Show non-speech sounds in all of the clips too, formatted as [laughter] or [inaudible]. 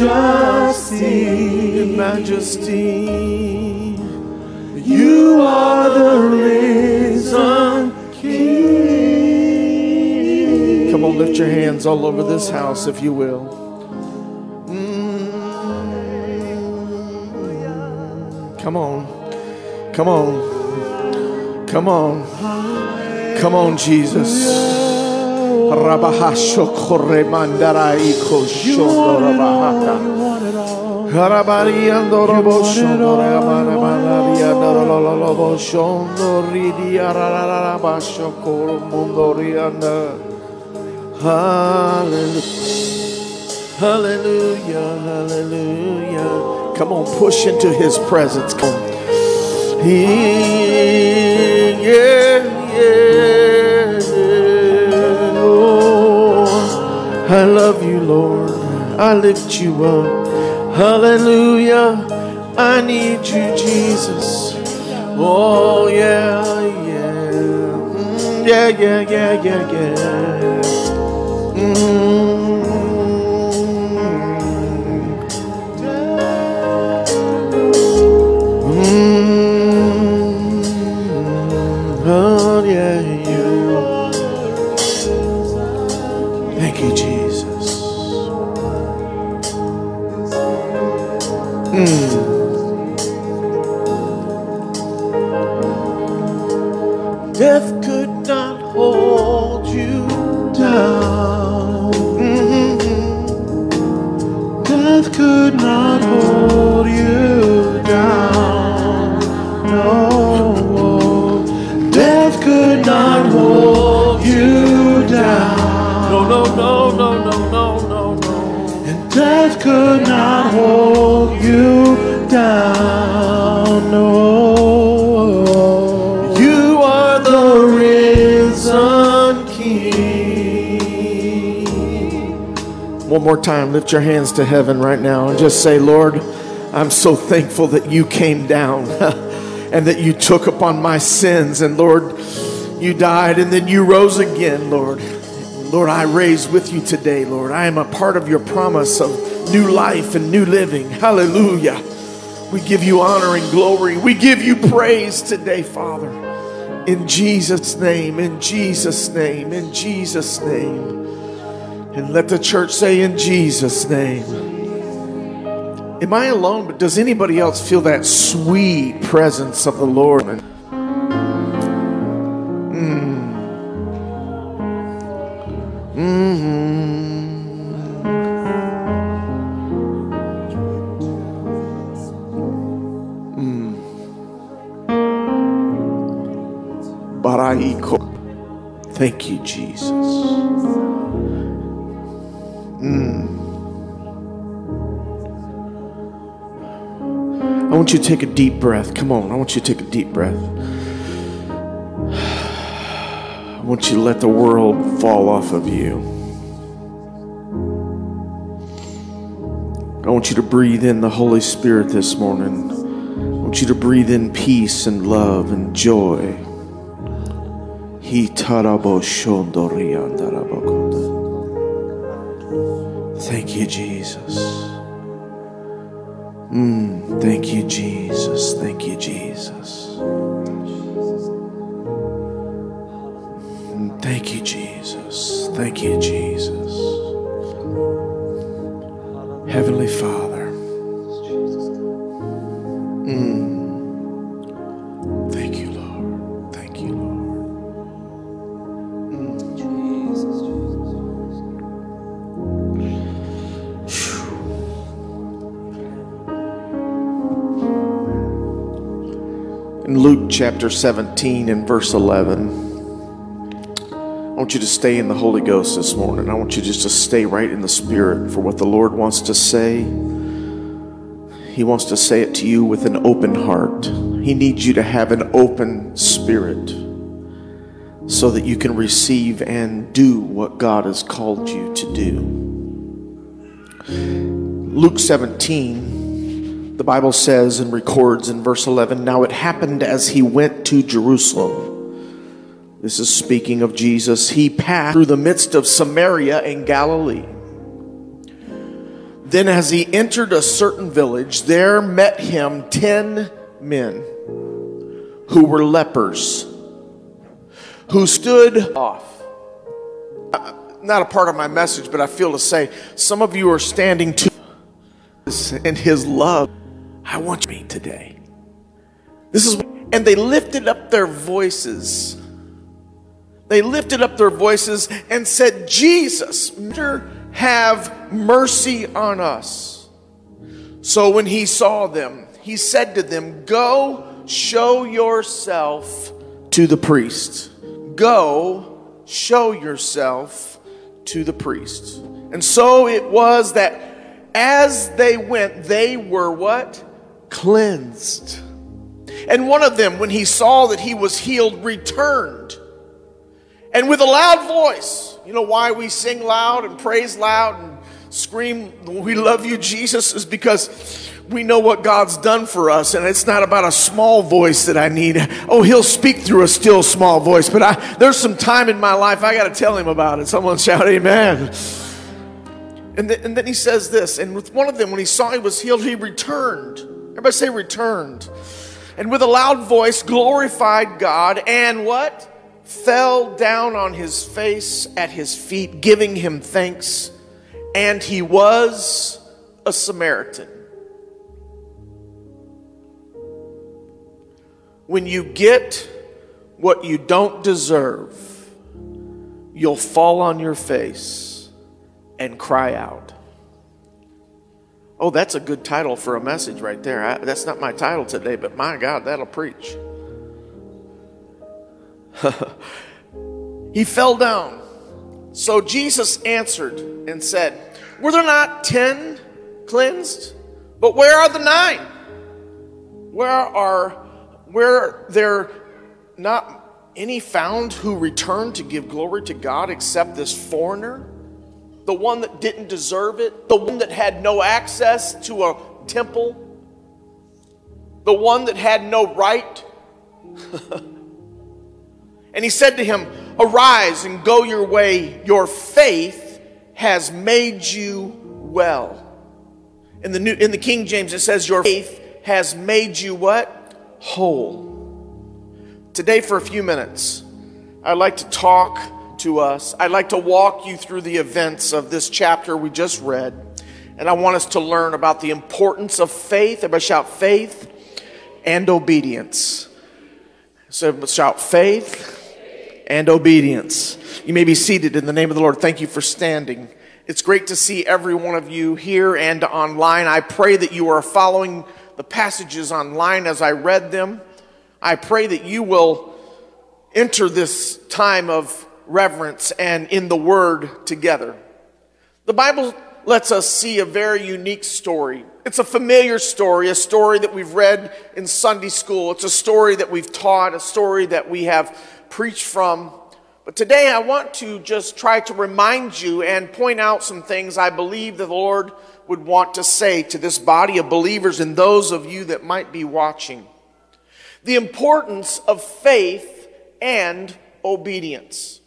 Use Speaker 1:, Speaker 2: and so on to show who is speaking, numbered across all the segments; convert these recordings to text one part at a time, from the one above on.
Speaker 1: majesty.
Speaker 2: In majesty.
Speaker 1: You are the risen King.
Speaker 2: Come on, lift your hands all over this house, if you will. Come on. Come on. Come on. Come on, Jesus. Rabahasho kore mandara iko shondo rabahata. Harabariando robo shondo ramana manariando lololobo shondo ridia rararabasho koro mundo rianda. Hallelujah. Hallelujah. Come on, push into his presence. Come. He, yeah. Love you, Lord. I lift you up. Hallelujah. I need you, Jesus. Oh, yeah, yeah. Mm, yeah, yeah, yeah, yeah, yeah. Mm. More time, lift your hands to heaven right now and just say, Lord, I'm so thankful that you came down [laughs] and that you took upon my sins. And Lord, you died and then you rose again, Lord. Lord, I raise with you today, Lord. I am a part of your promise of new life and new living. Hallelujah. We give you honor and glory. We give you praise today, Father. In Jesus' name, in Jesus' name, in Jesus' name. And let the church say, in Jesus' name. Am I alone? But does anybody else feel that sweet presence of the Lord? Mm. Mhm. Mm. Baraiko. Thank you, Jesus. Want you to take a deep breath. Come on, I want you to take a deep breath. I want you to let the world fall off of you. I want you to breathe in the Holy Spirit this morning. I want you to breathe in peace and love and joy. Thank you, Jesus. Mm, thank you, Jesus. Thank you, Jesus. Mm, Thank you, Jesus. Thank you, Jesus. Chapter 17 and verse 11, I want you to stay in the Holy Ghost this morning. I want you just to stay right in the Spirit for what the Lord wants to say. He wants to say it to you with an open heart. He needs you to have an open spirit so that you can receive and do what God has called you to do. Luke 17, the Bible says and records in verse 11 Now it happened as he went to Jerusalem this is speaking of Jesus. He passed through the midst of Samaria and Galilee. Then, as he entered a certain village, there met him ten men who were lepers, who stood off. Not a part of my message, but I feel to say some of you are standing to in his love. I want me today. This is, and they lifted up their voices they lifted up their voices and said, Jesus, have mercy on us. So when he saw them, he said to them, Go show yourself to the priest. Go show yourself to the priest. And so it was that as they went, they were what? Cleansed. And one of them, when he saw that he was healed, returned and with a loud voice, you know why we sing loud and praise loud and scream, We love you, Jesus, is because we know what God's done for us, and it's not about a small voice that I need. Oh, He'll speak through a still small voice, but I, there's some time in my life I got to tell Him about it. Someone shout, Amen. And, and then He says this, and with one of them, when he saw he was healed, he returned. Everybody say, returned. And with a loud voice, glorified God, and what? fell down on his face at his feet, giving him thanks, and he was a Samaritan. When you get what you don't deserve, you'll fall on your face and cry out. Oh, that's a good title for a message right there. I, that's not my title today, but my God, that'll preach. [laughs] he fell down. So Jesus answered and said, Were there not ten cleansed? But where are the nine? Where are where there not any found who returned to give glory to God except this foreigner? The one that didn't deserve it, the one that had no access to a temple, the one that had no right [laughs] And he said to him, Arise and go your way. Your faith has made you well. In the, New, in the King James, it says, Your faith has made you what? Whole. Today, for a few minutes, I'd like to talk to us. I'd like to walk you through the events of this chapter we just read. And I want us to learn about the importance of faith. Everybody shout faith and obedience. So shout faith and obedience. You may be seated in the name of the Lord. Thank you for standing. It's great to see every one of you here and online. I pray that you are following the passages online as I read them. I pray that you will enter this time of reverence and in the Word together. The Bible lets us see a very unique story. It's a familiar story, a story that we've read in Sunday school. It's a story that we've taught, a story that we have preached from. But today I want to just try to remind you and point out some things I believe that the Lord would want to say to this body of believers and those of you that might be watching. The importance of faith and obedience.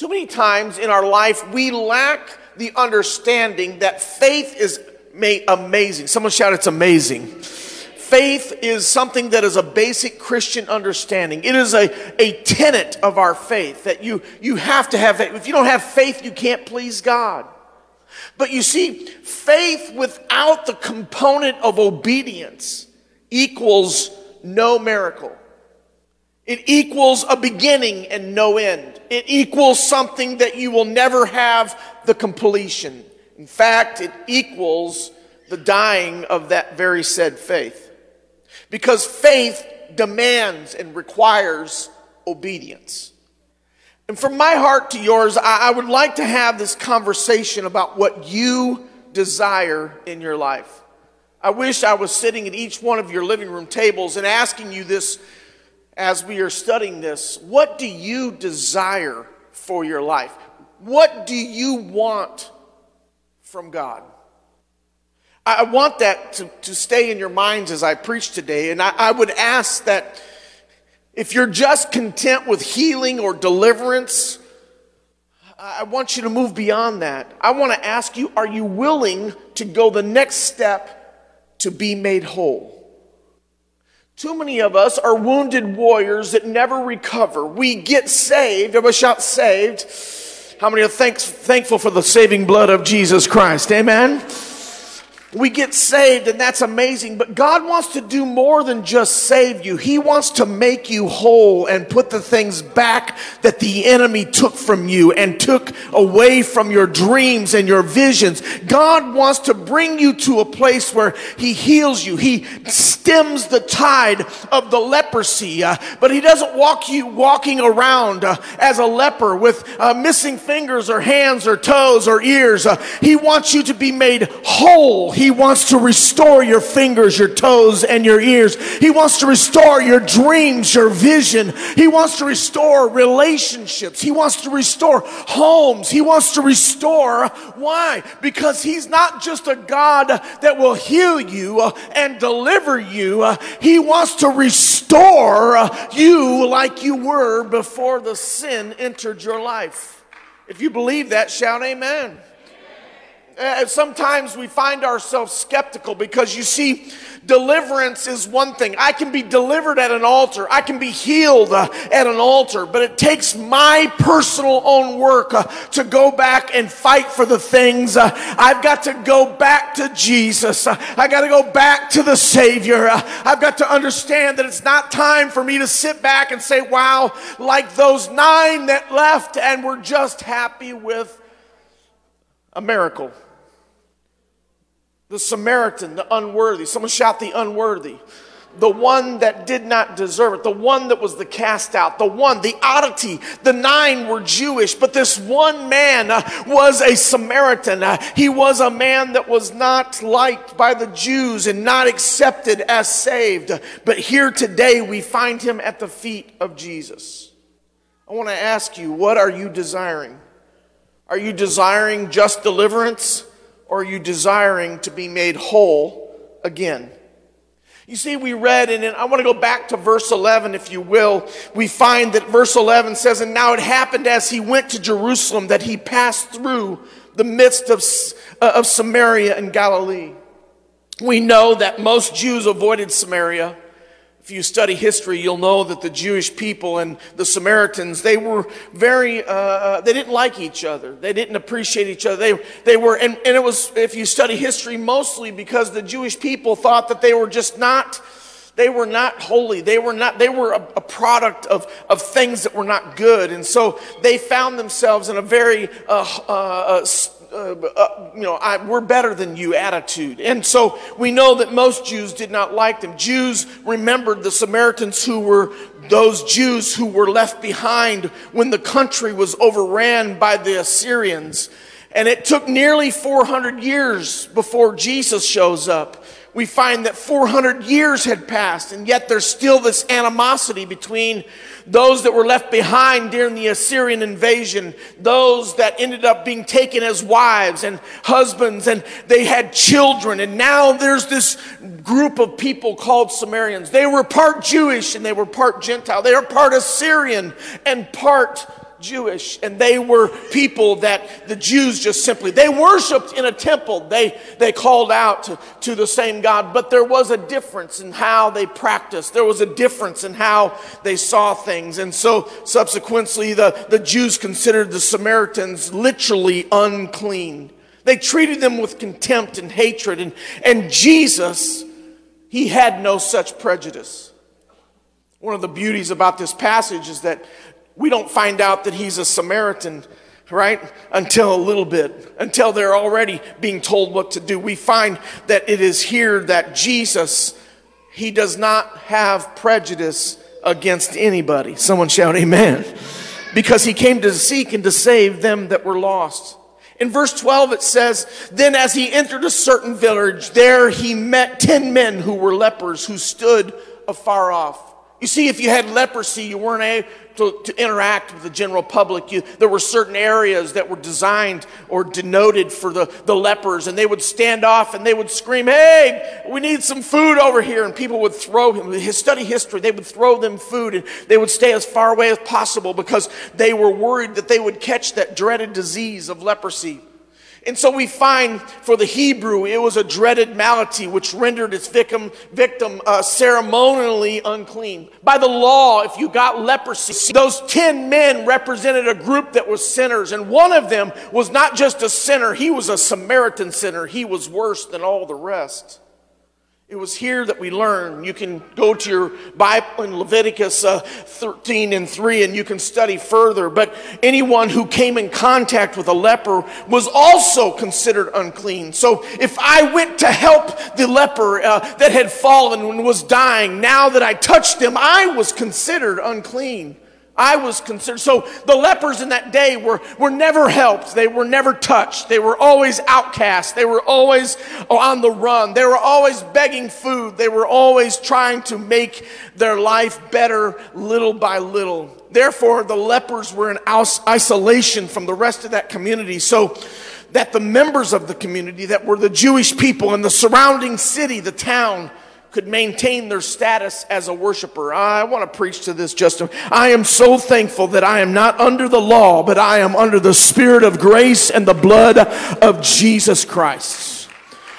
Speaker 2: Too many times in our life, we lack the understanding that faith is amazing. Someone shout, It's amazing faith is something that is a basic Christian understanding. It is a, a tenet of our faith that you, you have to have faith. If you don't have faith, you can't please God. But you see, faith without the component of obedience equals no miracle. It equals a beginning and no end. It equals something that you will never have the completion. In fact, it equals the dying of that very said faith. Because faith demands and requires obedience. And from my heart to yours, I, would like to have this conversation about what you desire in your life. I wish I was sitting at each one of your living room tables and asking you this as we are studying this. What do you desire for your life? What do you want from God? I want that to, to stay in your minds as I preach today. And I, I would ask that if you're just content with healing or deliverance, I want you to move beyond that. I want to ask you are you willing to go the next step to be made whole? Too many of us are wounded warriors that never recover. We get saved. Everybody shout saved. How many are thanks, thankful for the saving blood of Jesus Christ? Amen we get saved and that's amazing but god wants to do more than just save you. He wants to make you whole and put the things back that the enemy took from you and took away from your dreams and your visions. God wants to bring you to a place where he heals you. He stems the tide of the leprosy uh, but he doesn't walk you walking around uh, as a leper with uh, missing fingers or hands or toes or ears. Uh, he wants you to be made whole he wants to restore your fingers, your toes, and your ears. He wants to restore your dreams, your vision. He wants to restore relationships. He wants to restore homes. He wants to restore. Why? Because He's not just a God that will heal you uh, and deliver you. Uh, he wants to restore uh, you like you were before the sin entered your life. If you believe that, shout amen uh, sometimes we find ourselves skeptical because you see, deliverance is one thing. I can be delivered at an altar, I can be healed uh, at an altar, but it takes my personal own work uh, to go back and fight for the things. Uh, I've got to go back to Jesus, uh, I got to go back to the Savior. Uh, I've got to understand that it's not time for me to sit back and say, wow, like those nine that left and were just happy with a miracle. The Samaritan, the unworthy. Someone shout the unworthy. The one that did not deserve it. The one that was the cast out. The one, the oddity. The nine were Jewish, but this one man uh, was a Samaritan. Uh, he was a man that was not liked by the Jews and not accepted as saved. But here today we find him at the feet of Jesus. I want to ask you, what are you desiring? Are you desiring just deliverance? Or are you desiring to be made whole again? You see, we read, and I want to go back to verse 11, if you will. We find that verse 11 says, And now it happened as he went to Jerusalem that he passed through the midst of, uh, of Samaria and Galilee. We know that most Jews avoided Samaria if you study history, you'll know that the Jewish people and the Samaritans, they were very, uh, uh, they didn't like each other. They didn't appreciate each other. They, they were, and, and it was, if you study history, mostly because the Jewish people thought that they were just not, they were not holy. They were not, they were a, a product of, of things that were not good. And so they found themselves in a very, uh, uh, uh uh, you know, I, we're better than you attitude. And so we know that most Jews did not like them. Jews remembered the Samaritans who were those Jews who were left behind when the country was overran by the Assyrians. And it took nearly 400 years before Jesus shows up we find that 400 years had passed, and yet there's still this animosity between those that were left behind during the Assyrian invasion, those that ended up being taken as wives and husbands, and they had children. And now there's this group of people called Samaritans. They were part Jewish and they were part Gentile. They are part Assyrian and part Jewish, and they were people that the Jews just simply they worshipped in a temple. They they called out to, to the same God, but there was a difference in how they practiced. There was a difference in how they saw things, and so subsequently the, the Jews considered the Samaritans literally unclean. They treated them with contempt and hatred, and, and Jesus, he had no such prejudice. One of the beauties about this passage is that we don't find out that he's a Samaritan, right? Until a little bit, until they're already being told what to do. We find that it is here that Jesus, he does not have prejudice against anybody. Someone shout, Amen. because he came to seek and to save them that were lost. In verse 12, it says, Then as he entered a certain village, there he met ten men who were lepers, who stood afar off. You see, if you had leprosy, you weren't able to, to interact with the general public. You, there were certain areas that were designed or denoted for the, the lepers, and they would stand off and they would scream, Hey, we need some food over here. And people would throw him, his study history, they would throw them food, and they would stay as far away as possible because they were worried that they would catch that dreaded disease of leprosy. And so we find for the Hebrew, it was a dreaded malady which rendered its victim, victim uh, ceremonially unclean. By the law, if you got leprosy, those 10 men represented a group that was sinners. And one of them was not just a sinner, he was a Samaritan sinner. He was worse than all the rest. It was here that we learn. You can go to your Bible in Leviticus uh, 13 and 3 and you can study further. But anyone who came in contact with a leper was also considered unclean. So if I went to help the leper uh, that had fallen and was dying, now that I touched him, I was considered unclean. I was concerned. So the lepers in that day were, were never helped. They were never touched. They were always outcast. They were always on the run. They were always begging food. They were always trying to make their life better little by little. Therefore, the lepers were in isolation from the rest of that community. So that the members of the community that were the Jewish people and the surrounding city, the town, could maintain their status as a worshiper. I want to preach to this just. I am so thankful that I am not under the law, but I am under the spirit of grace and the blood of Jesus Christ.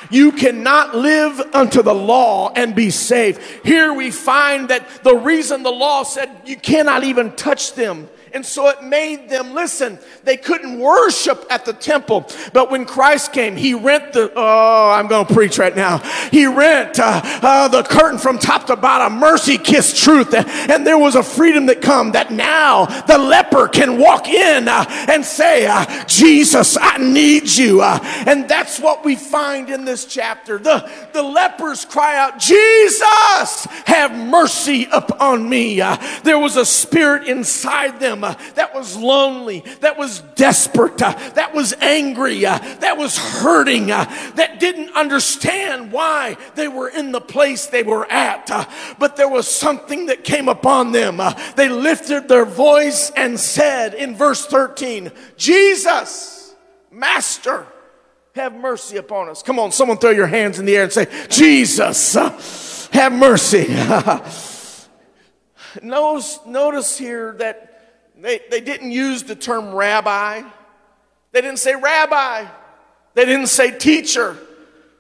Speaker 2: You cannot live unto the law and be saved. Here we find that the reason the law said you cannot even touch them and so it made them listen. They couldn't worship at the temple. But when Christ came, he rent the, oh, I'm going to preach right now. He rent uh, uh, the curtain from top to bottom, mercy kissed truth. And there was a freedom that come that now the leper can walk in uh, and say, uh, Jesus, I need you. Uh, and that's what we find in this chapter. The, the lepers cry out, Jesus, have mercy upon me. Uh, there was a spirit inside them uh, that was lonely, that was desperate, uh, that was angry, uh, that was hurting, that didn't understand why they were in the place they were at. But there was something that came upon them. They lifted their voice and said in verse 13, Jesus, Master, have mercy upon us. Come on, someone throw your hands in the air and say, Jesus, have mercy. [laughs] notice, notice here that they, they didn't use the term rabbi. They didn't say rabbi. They didn't say teacher.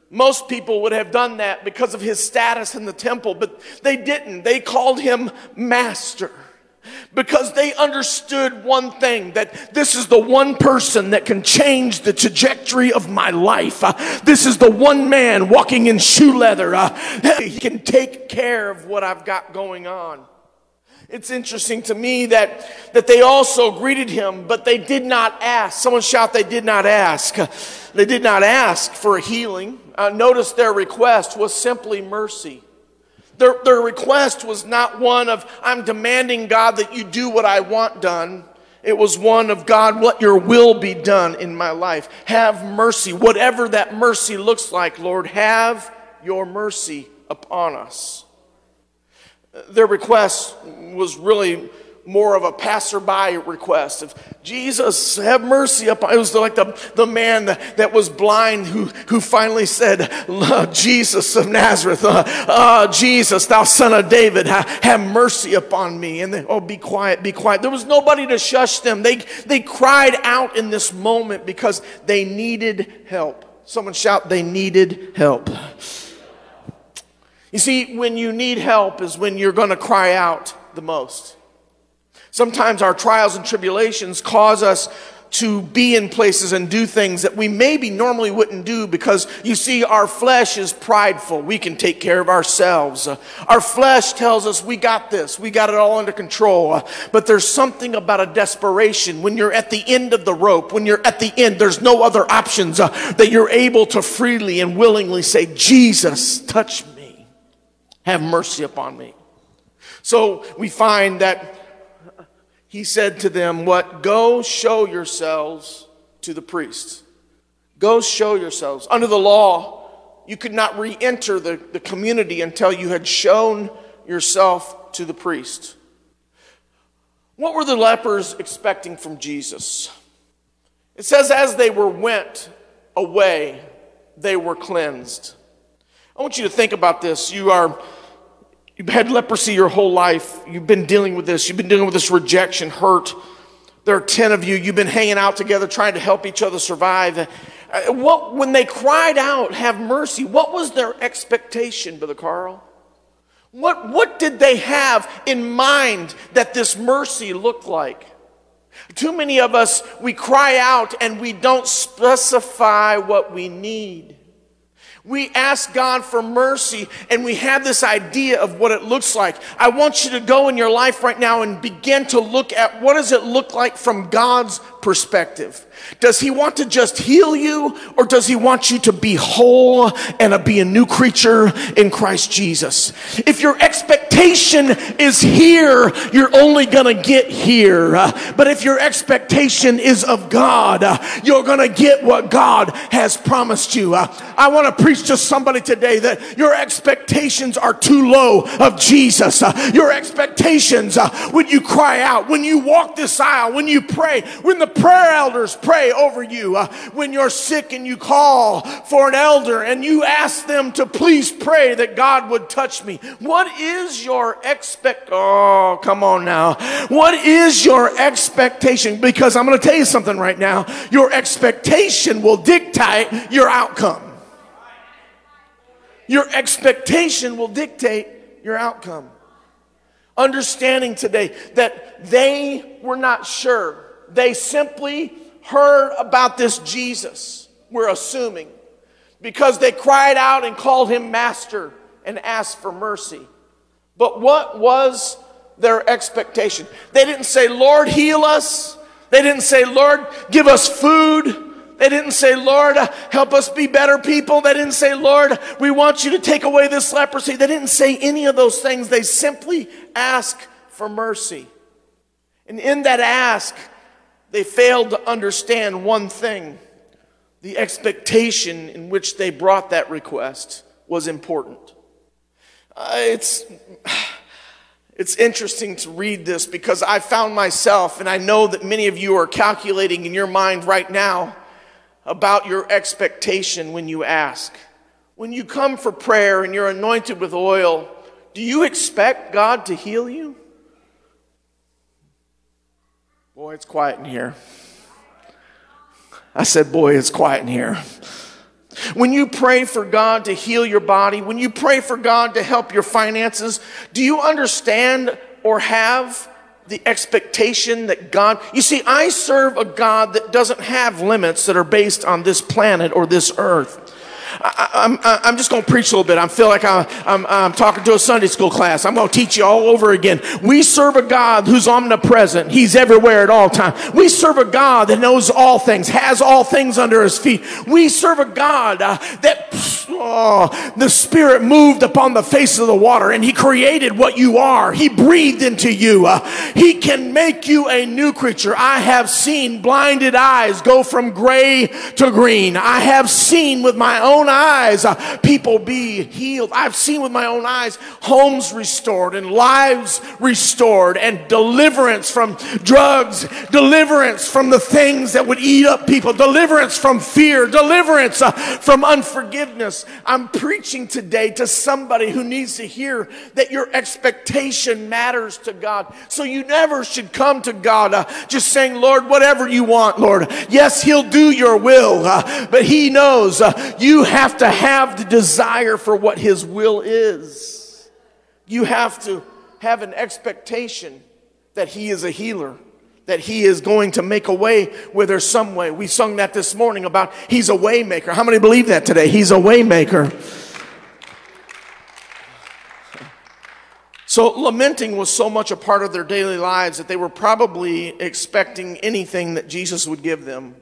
Speaker 2: Most people would have done that because of his status in the temple, but they didn't. They called him master because they understood one thing that this is the one person that can change the trajectory of my life. Uh, this is the one man walking in shoe leather. Uh, [laughs] he can take care of what I've got going on. It's interesting to me that, that they also greeted him, but they did not ask. Someone shout, they did not ask. [laughs] They did not ask for a healing. Uh, notice their request was simply mercy. Their, their request was not one of, I'm demanding God that you do what I want done. It was one of God, let your will be done in my life. Have mercy. Whatever that mercy looks like, Lord, have your mercy upon us. Their request was really more of a passerby request of Jesus, have mercy upon. It was like the, the man that, was blind who, who finally said, Jesus of Nazareth, uh, uh, Jesus, thou son of David, ha, have mercy upon me. And they, oh, be quiet, be quiet. There was nobody to shush them. They, they cried out in this moment because they needed help. Someone shout, they needed help. You see, when you need help is when you're going to cry out the most. Sometimes our trials and tribulations cause us to be in places and do things that we maybe normally wouldn't do because you see, our flesh is prideful. We can take care of ourselves. Uh, our flesh tells us we got this, we got it all under control. Uh, but there's something about a desperation when you're at the end of the rope, when you're at the end, there's no other options uh, that you're able to freely and willingly say, Jesus, touch me. Have mercy upon me. So we find that he said to them, What? Go show yourselves to the priests. Go show yourselves. Under the law, you could not re enter the, the community until you had shown yourself to the priest. What were the lepers expecting from Jesus? It says, as they were went away, they were cleansed. I want you to think about this. You are you've had leprosy your whole life. You've been dealing with this. You've been dealing with this rejection, hurt. There are 10 of you. You've been hanging out together trying to help each other survive. Uh, what, when they cried out, have mercy, what was their expectation, Brother Carl? What, what did they have in mind that this mercy looked like? Too many of us, we cry out and we don't specify what we need. We ask God for mercy and we have this idea of what it looks like. I want you to go in your life right now and begin to look at what does it look like from God's perspective. Does he want to just heal you or does he want you to be whole and to be a new creature in Christ Jesus? If your expectation is here, you're only going to get here. But if your expectation is of God, you're going to get what God has promised you. I want to preach to somebody today that your expectations are too low of Jesus. Your expectations when you cry out, when you walk this aisle, when you pray, when the prayer elders pray, pray over you. Uh, when you're sick and you call for an elder and you ask them to please pray that God would touch me. What is your expect? Oh, come on now. What is your expectation? Because I'm going to tell you something right now. Your expectation will dictate your outcome. Your expectation will dictate your outcome. Understanding today that they were not sure. They simply heard about this Jesus, we're assuming, because they cried out and called him master and asked for mercy. But what was their expectation? They didn't say, Lord, heal us. They didn't say, Lord, give us food. They didn't say, Lord, help us be better people. They didn't say, Lord, we want you to take away this leprosy. They didn't say any of those things. They simply asked for mercy. And in that ask, they failed to understand one thing the expectation in which they brought that request was important. Uh, it's, it's interesting to read this because I found myself, and I know that many of you are calculating in your mind right now about your expectation when you ask. When you come for prayer and you're anointed with oil, do you expect God to heal you? Boy, it's quiet in here. I said, Boy, it's quiet in here. When you pray for God to heal your body, when you pray for God to help your finances, do you understand or have the expectation that God, you see, I serve a God that doesn't have limits that are based on this planet or this earth. I, am just going to preach a little bit. I feel like I, I'm, I'm talking to a Sunday school class. I'm going to teach you all over again. We serve a God who's omnipresent. He's everywhere at all times. We serve a God that knows all things, has all things under his feet. We serve a God uh, that oh, the Spirit moved upon the face of the water and he created what you are. He breathed into you. Uh, he can make you a new creature. I have seen blinded eyes go from gray to green. I have seen with my own eyes uh, people be healed. I've seen with my own eyes homes restored and lives restored and deliverance from drugs, deliverance from the things that would eat up people, deliverance from fear, deliverance uh, from unforgiveness. I'm preaching today to somebody who needs to hear that your expectation matters to God. So you never should come to God uh, just saying, Lord, whatever you want, Lord. Yes, He'll do your will, uh, but He knows uh, you have to have the desire for what His will is. You have to have an expectation that He is a healer that he is going to make a way where there's some way. We sung that this morning about he's a waymaker. How many believe that today? He's a waymaker. So lamenting was so much a part of their daily lives that they were probably expecting anything that Jesus would give them.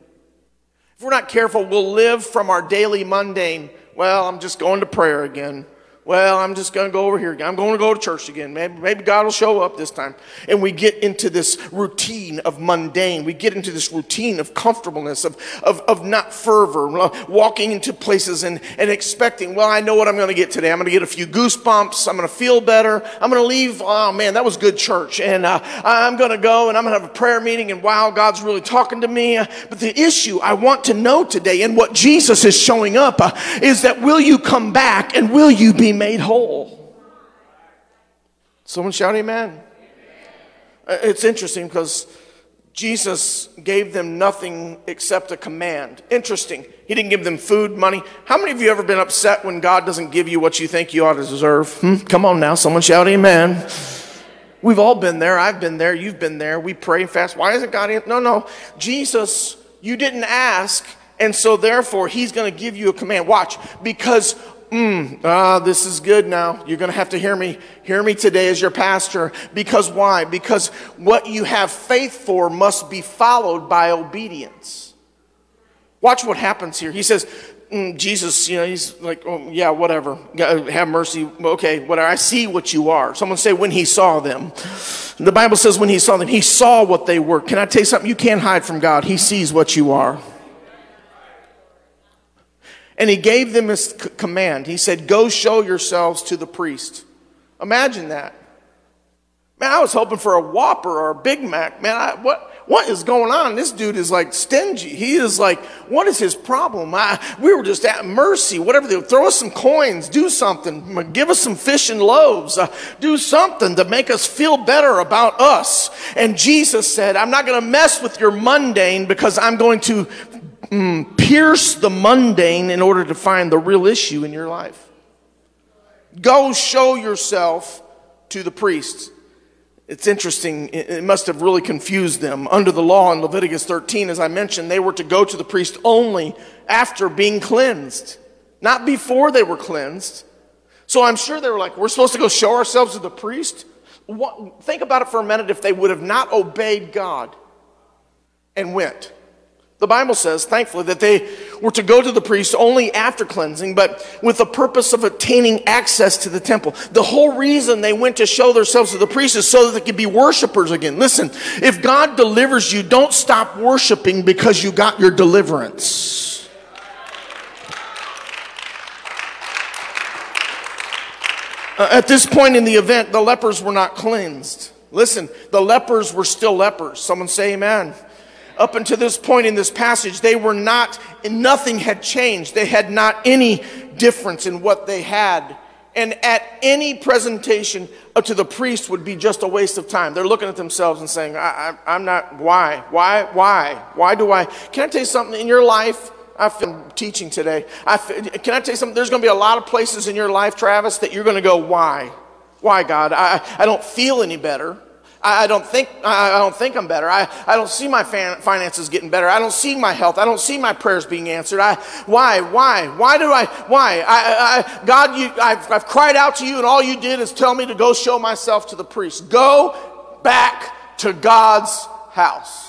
Speaker 2: If we're not careful, we'll live from our daily mundane. Well, I'm just going to prayer again. Well, I'm just going to go over here. I'm going to go to church again. Maybe, maybe God will show up this time. And we get into this routine of mundane. We get into this routine of comfortableness, of, of, of not fervor, walking into places and, and expecting, well, I know what I'm going to get today. I'm going to get a few goosebumps. I'm going to feel better. I'm going to leave. Oh, man, that was good church. And uh, I'm going to go and I'm going to have a prayer meeting. And wow, God's really talking to me. But the issue I want to know today and what Jesus is showing up uh, is that will you come back and will you be made whole. Someone shout amen. Uh, it's interesting because Jesus gave them nothing except a command. Interesting. He didn't give them food, money. How many of you ever been upset when God doesn't give you what you think you ought to deserve? Hmm? Come on now, someone shout amen. We've all been there. I've been there. You've been there. We pray and fast. Why isn't God? In? No, no. Jesus, you didn't ask, and so therefore He's going to give you a command. Watch, because mm, ah, this is good now. You're going to have to hear me. Hear me today as your pastor. Because why? Because what you have faith for must be followed by obedience. Watch what happens here. He says, mm, Jesus, you know, he's like, oh, yeah, whatever. Have mercy. Okay, whatever. I see what you are. Someone say, when he saw them. The Bible says, when he saw them, he saw what they were. Can I tell you something? You can't hide from God. He sees what you are. And he gave them his command. He said, Go show yourselves to the priest. Imagine that. Man, I was hoping for a Whopper or a Big Mac. Man, I, what, what is going on? This dude is like stingy. He is like, what is his problem? I, we were just at mercy. Whatever they throw us some coins, do something, give us some fish and loaves, uh, do something to make us feel better about us. And Jesus said, I'm not going to mess with your mundane because I'm going to mm, pierce the mundane in order to find the real issue in your life. Go show yourself to the priests. It's interesting, it must have really confused them. Under the law in Leviticus 13, as I mentioned, they were to go to the priest only after being cleansed, not before they were cleansed. So I'm sure they were like, we're supposed to go show ourselves to the priest? What, think about it for a minute if they would have not obeyed God and went. The Bible says, thankfully, that they were to go to the priest only after cleansing, but with the purpose of obtaining access to the temple. The whole reason they went to show themselves to the priest is so that they could be worshipers again. Listen, if God delivers you, don't stop worshiping because you got your deliverance. Uh, at this point in the event, the lepers were not cleansed. Listen, the lepers were still lepers. Someone say amen up until this point in this passage, they were not, nothing had changed. They had not any difference in what they had. And at any presentation to the priest would be just a waste of time. They're looking at themselves and saying, I, am not, why? Why? Why? Why do I? Can I tell you something? In your life, been teaching today. I, can I tell you something? There's going to be a lot of places in your life, Travis, that you're going to go, why? Why, God? I, I don't feel any better. I don't think, I don't think I'm better. I, I don't see my finances getting better. I don't see my health. I don't see my prayers being answered. I, why, why, why do I, why? I, I, God, you, I've, I've cried out to you and all you did is tell me to go show myself to the priest. Go back to God's house.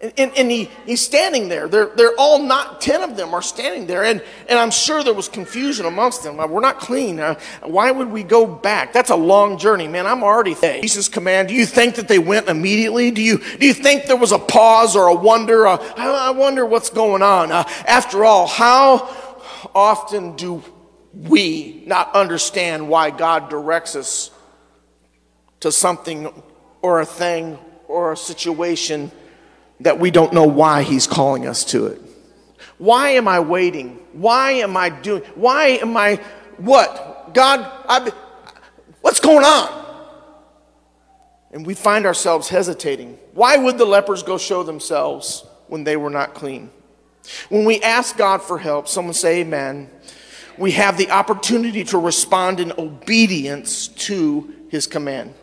Speaker 2: And, and, and, he, he's standing there. They're, they're all not, 10 of them are standing there. And, and I'm sure there was confusion amongst them. We're not clean. Uh, why would we go back? That's a long journey, man. I'm already there. Jesus' command. Do you think that they went immediately? Do you, do you think there was a pause or a wonder? Uh, I, I, wonder what's going on. Uh, after all, how often do we not understand why God directs us to something or a thing or a situation? That we don't know why He's calling us to it. Why am I waiting? Why am I doing? Why am I what? God, I, what's going on? And we find ourselves hesitating. Why would the lepers go show themselves when they were not clean? When we ask God for help, someone say amen, we have the opportunity to respond in obedience to his command.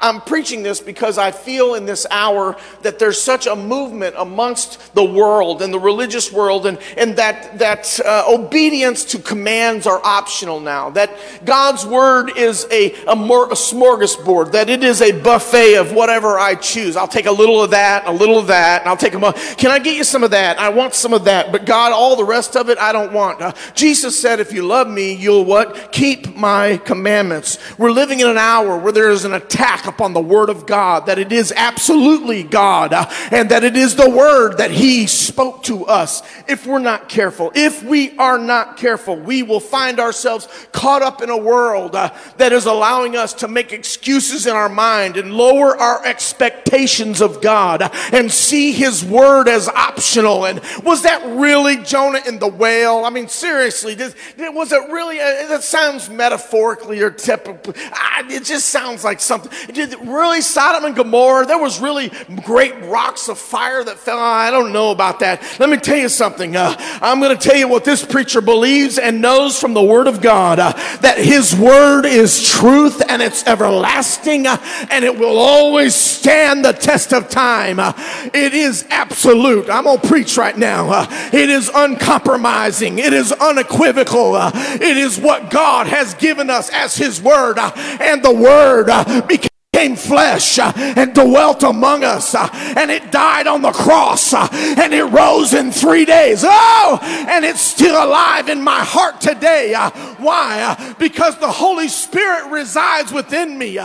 Speaker 2: I'm preaching this because I feel in this hour that there's such a movement amongst the world and the religious world, and, and that, that uh, obedience to commands are optional now. That God's word is a, a, a smorgasbord, that it is a buffet of whatever I choose. I'll take a little of that, a little of that, and I'll take a. Can I get you some of that? I want some of that, but God, all the rest of it, I don't want. Uh, Jesus said, if you love me, you'll what? Keep my commandments. We're living in an hour where there is an attack attack upon the Word of God, that it is absolutely God, uh, and that it is the Word that He spoke to us. If we're not careful, if we are not careful, we will find ourselves caught up in a world uh, that is allowing us to make excuses in our mind and lower our expectations of God uh, and see His Word as optional. And was that really Jonah in the whale? I mean, seriously, was it really? Uh, that sounds metaphorically or typical. Uh, it just sounds like something. Did really Sodom and Gomorrah? There was really great rocks of fire that fell. I don't know about that. Let me tell you something. Uh, I'm going to tell you what this preacher believes and knows from the Word of God uh, that His Word is truth and it's everlasting uh, and it will always stand the test of time. Uh, it is absolute. I'm going to preach right now. Uh, it is uncompromising. It is unequivocal. Uh, it is what God has given us as His Word, and the Word became became flesh and dwelt among us and it died on the cross and it rose in three days. Oh and it's still alive in my heart today. Why? Because the holy spirit resides within me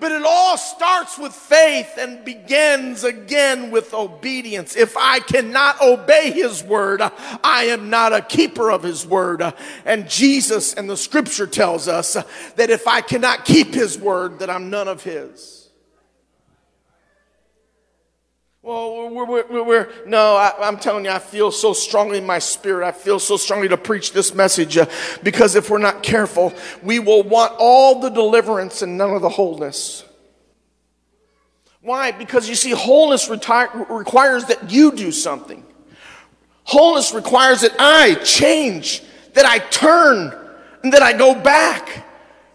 Speaker 2: but it all starts with faith and begins again with obedience. If I cannot obey his word, I am not a keeper of his word. And Jesus and the scripture tells us that if I cannot keep his word, that I'm none of his. Well, we're, we're, we're no, I, am telling you, I feel so strongly in my spirit. I feel so strongly to preach this message uh, because if we're not careful, we will want all the deliverance and none of the wholeness. Why? Because you see, wholeness retire, requires that you do something. Wholeness requires that I change, that I turn, and that I go back,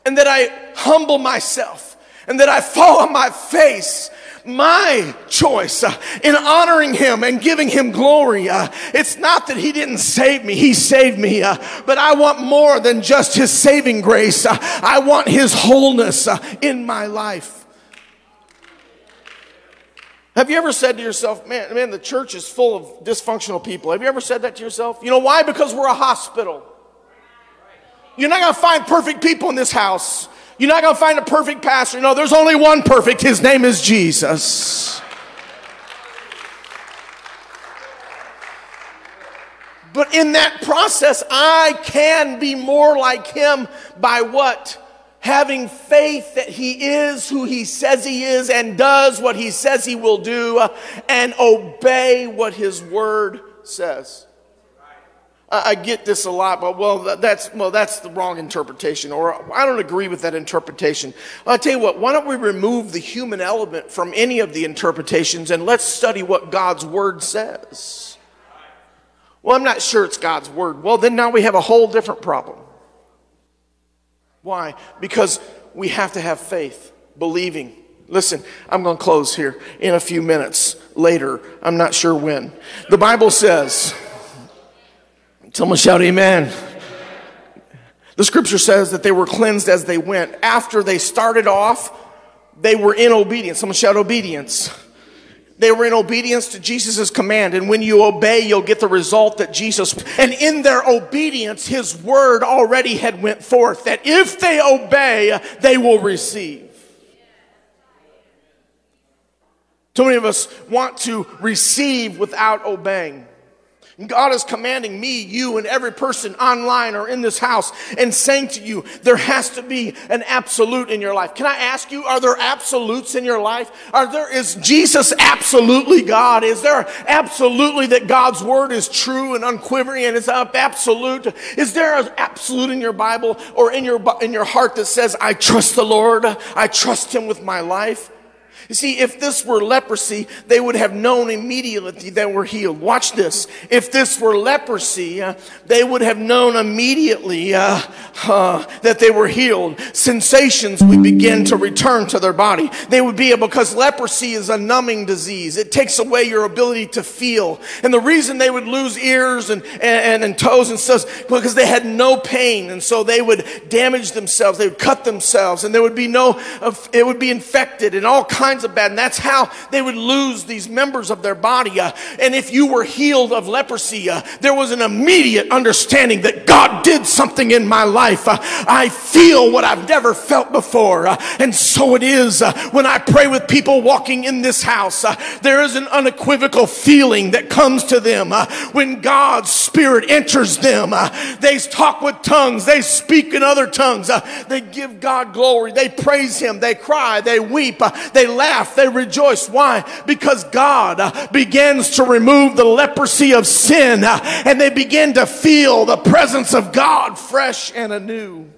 Speaker 2: and that I humble myself, and that I fall on my face my choice uh, in honoring him and giving him glory. Uh, it's not that he didn't save me, he saved me, uh, but I want more than just his saving grace. I want his wholeness in my life. Have you ever said to yourself, man, man, the church is full of dysfunctional people? Have you ever said that to yourself? You know why? Because we're a hospital. You're not going to find perfect people in this house. You're not going to find a perfect pastor. No, there's only one perfect. His name is Jesus. But in that process, I can be more like him by what? Having faith that he is who he says he is and does what he says he will do and obey what his word says. I get this a lot, but well, that's well, that's the wrong interpretation, or I don't agree with that interpretation. I'll tell you what. Why don't we remove the human element from any of the interpretations and let's study what God's word says? Well, I'm not sure it's God's word. Well, then now we have a whole different problem. Why? Because we have to have faith, believing. Listen, I'm going to close here in a few minutes later. I'm not sure when. The Bible says. Someone shout amen. The scripture says that they were cleansed as they went. After they started off, they were in obedience. Someone shout obedience. They were in obedience to Jesus' command. And when you obey, you'll get the result that Jesus, and in their obedience, his word already had went forth that if they obey, they will receive. Too many of us want to receive without obeying. God is commanding me, you, and every person online or in this house and saying to you, there has to be an absolute in your life. Can I ask you, are there absolutes in your life? Are there, is Jesus absolutely God? Is there absolutely that God's word is true and unquivering and it's absolute? Is there an absolute in your Bible or in your, in your heart that says, I trust the Lord, I trust him with my life? You see, if this were leprosy, they would have known immediately that were healed. Watch this. If this were leprosy, uh, they would have known immediately uh, uh, that they were healed. Sensations would begin to return to their body. They would be able, because leprosy is a numbing disease. It takes away your ability to feel. And the reason they would lose ears and, and, and toes and stuff, because they had no pain. And so they would damage themselves. They would cut themselves and there would be no, it would be infected and all kinds kinds of bad. And that's how they would lose these members of their body. Uh, and if you were healed of leprosy, uh, there was an immediate understanding that God did something in my life. Uh, I feel what I've never felt before. Uh, and so it is uh, when I pray with people walking in this house. Uh, there is an unequivocal feeling that comes to them when God's Spirit enters them. they talk with tongues, they speak in other tongues, they give God glory, they praise Him, they cry, they weep, they laugh they rejoice. Why? Because God begins to remove the leprosy of sin uh, and they begin to feel the presence of God fresh and anew.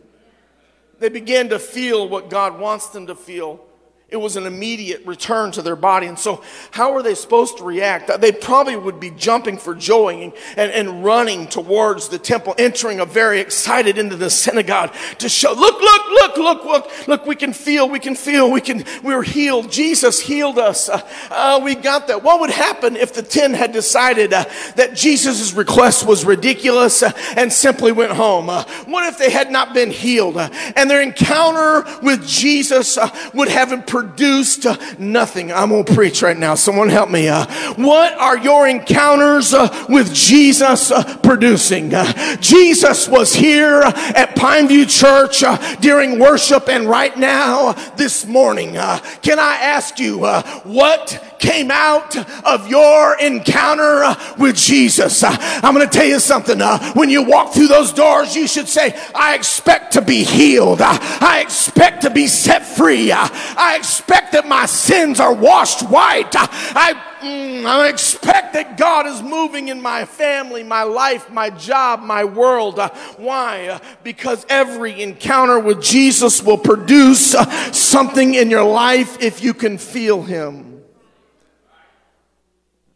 Speaker 2: They begin to feel what God wants them to feel. It was an immediate return to their body. And so, how are they supposed to react? They probably would be jumping for joy and, and, and, running towards the temple, entering a very excited into the synagogue to show, look, look, look, look, look, look, we can feel, we can feel, we can, we're healed. Jesus healed us. Uh, uh, we got that. What would happen if the 10 had decided uh, that Jesus' request was ridiculous uh, and simply went home? Uh, what if they had not been healed uh, and their encounter with Jesus would have improved? Produced uh, nothing. I'm going to preach right now. Someone help me. Uh, what are your encounters uh, with Jesus uh, producing? Uh, Jesus was here uh, at Pineview Church during worship and right now this morning. can I ask you what came out of your encounter with Jesus. I'm going to tell you something. when you walk through those doors, you should say, I expect to be healed. I expect to be set free. I expect that my sins are washed white. I, mm, I expect that God is moving in my family, my life, my job, my world. why? because every encounter with Jesus will produce something in your life if you can feel Him.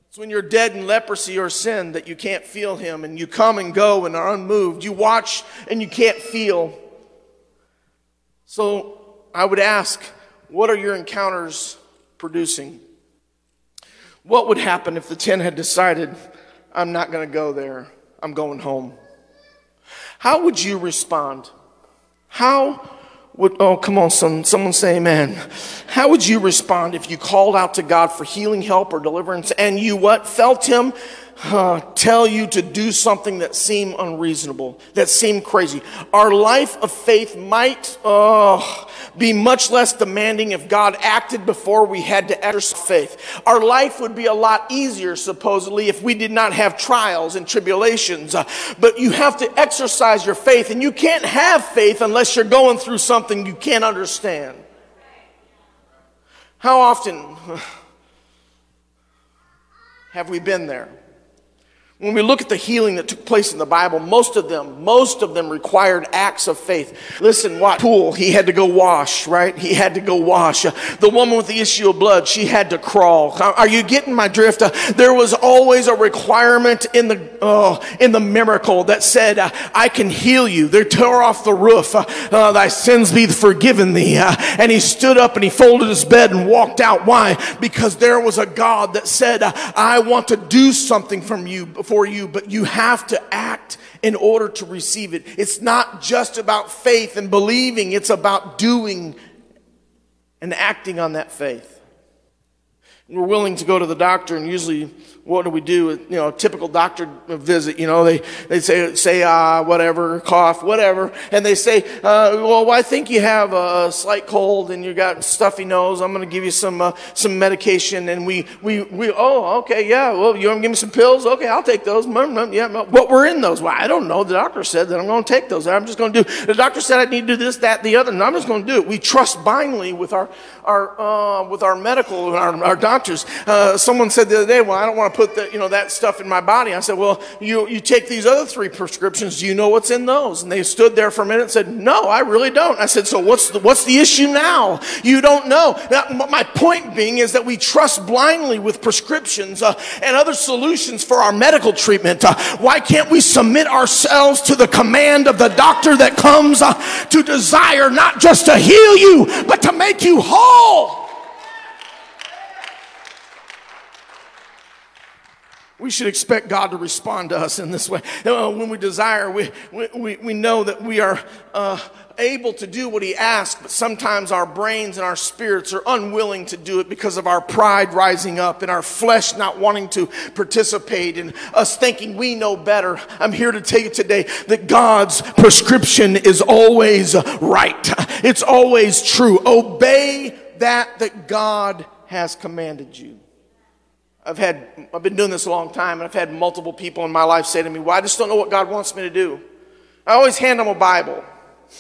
Speaker 2: It's when you're dead in leprosy or sin that you can't feel Him and you come and go and are unmoved. You watch and you can't feel. So I would ask, what are your encounters producing? What would happen if the 10 had decided, I'm not going to go there, I'm going home? How would you respond? How oh, come on, some, someone say amen. How would you respond if you called out to God for healing, help, or deliverance and you what? Felt Him uh, tell you to do something that seemed unreasonable, that seemed crazy. Our life of faith might uh, be much less demanding if God acted before we had to exercise faith. Our life would be a lot easier, supposedly, if we did not have trials and tribulations. Uh, but you have to exercise your faith, and you can't have faith unless you're going through something you can't understand. How often have we been there? When we look at the healing that took place in the Bible, most of them, most of them required acts of faith. Listen, what pool he had to go wash, right? He had to go wash. The woman with the issue of blood, she had to crawl. Are you getting my drift? Uh, there was always a requirement in the oh, in the miracle that said, uh, "I can heal you." They tore off the roof. Uh, uh Thy sins be forgiven thee. Uh, and he stood up and he folded his bed and walked out. Why? Because there was a God that said, uh, "I want to do something from you." For you, but you have to act in order to receive it. It's not just about faith and believing, it's about doing and acting on that faith. We're willing to go to the doctor, and usually what do we do? You know, typical doctor visit, you know, they, they say, say, ah, whatever, cough, whatever. And they say, uh, well, I think you have a slight cold and you got stuffy nose. I'm going to give you some, uh, some medication. And we, we, we, oh, okay, yeah. Well, you want to give me some pills? Okay, I'll take those. Yeah, what were in those? Well, I don't know. The doctor said that I'm going to take those. I'm just going to do, the doctor said I need to do this, that, the other. And I'm just going to do it. We trust blindly with our, our, uh, with our medical, our, our doctors. Uh, someone said the other day, well, I don't want to put the, you know, that stuff in my body. I said, well, you, you take these other three prescriptions. Do you know what's in those? And they stood there for a minute and said, no, I really don't. I said, so what's the, what's the issue now? You don't know. Now, my point being is that we trust blindly with prescriptions uh, and other solutions for our medical treatment. Uh, why can't we submit ourselves to the command of the doctor that comes uh, to desire not just to heal you, but to make you whole? We should expect God to respond to us in this way. When we desire, we, we, we know that we are uh, able to do what He asks, but sometimes our brains and our spirits are unwilling to do it because of our pride rising up and our flesh not wanting to participate and us thinking we know better. I'm here to tell you today that God's prescription is always right, it's always true. Obey that that God has commanded you. I've had, I've been doing this a long time, and I've had multiple people in my life say to me, Well, I just don't know what God wants me to do. I always hand them a Bible.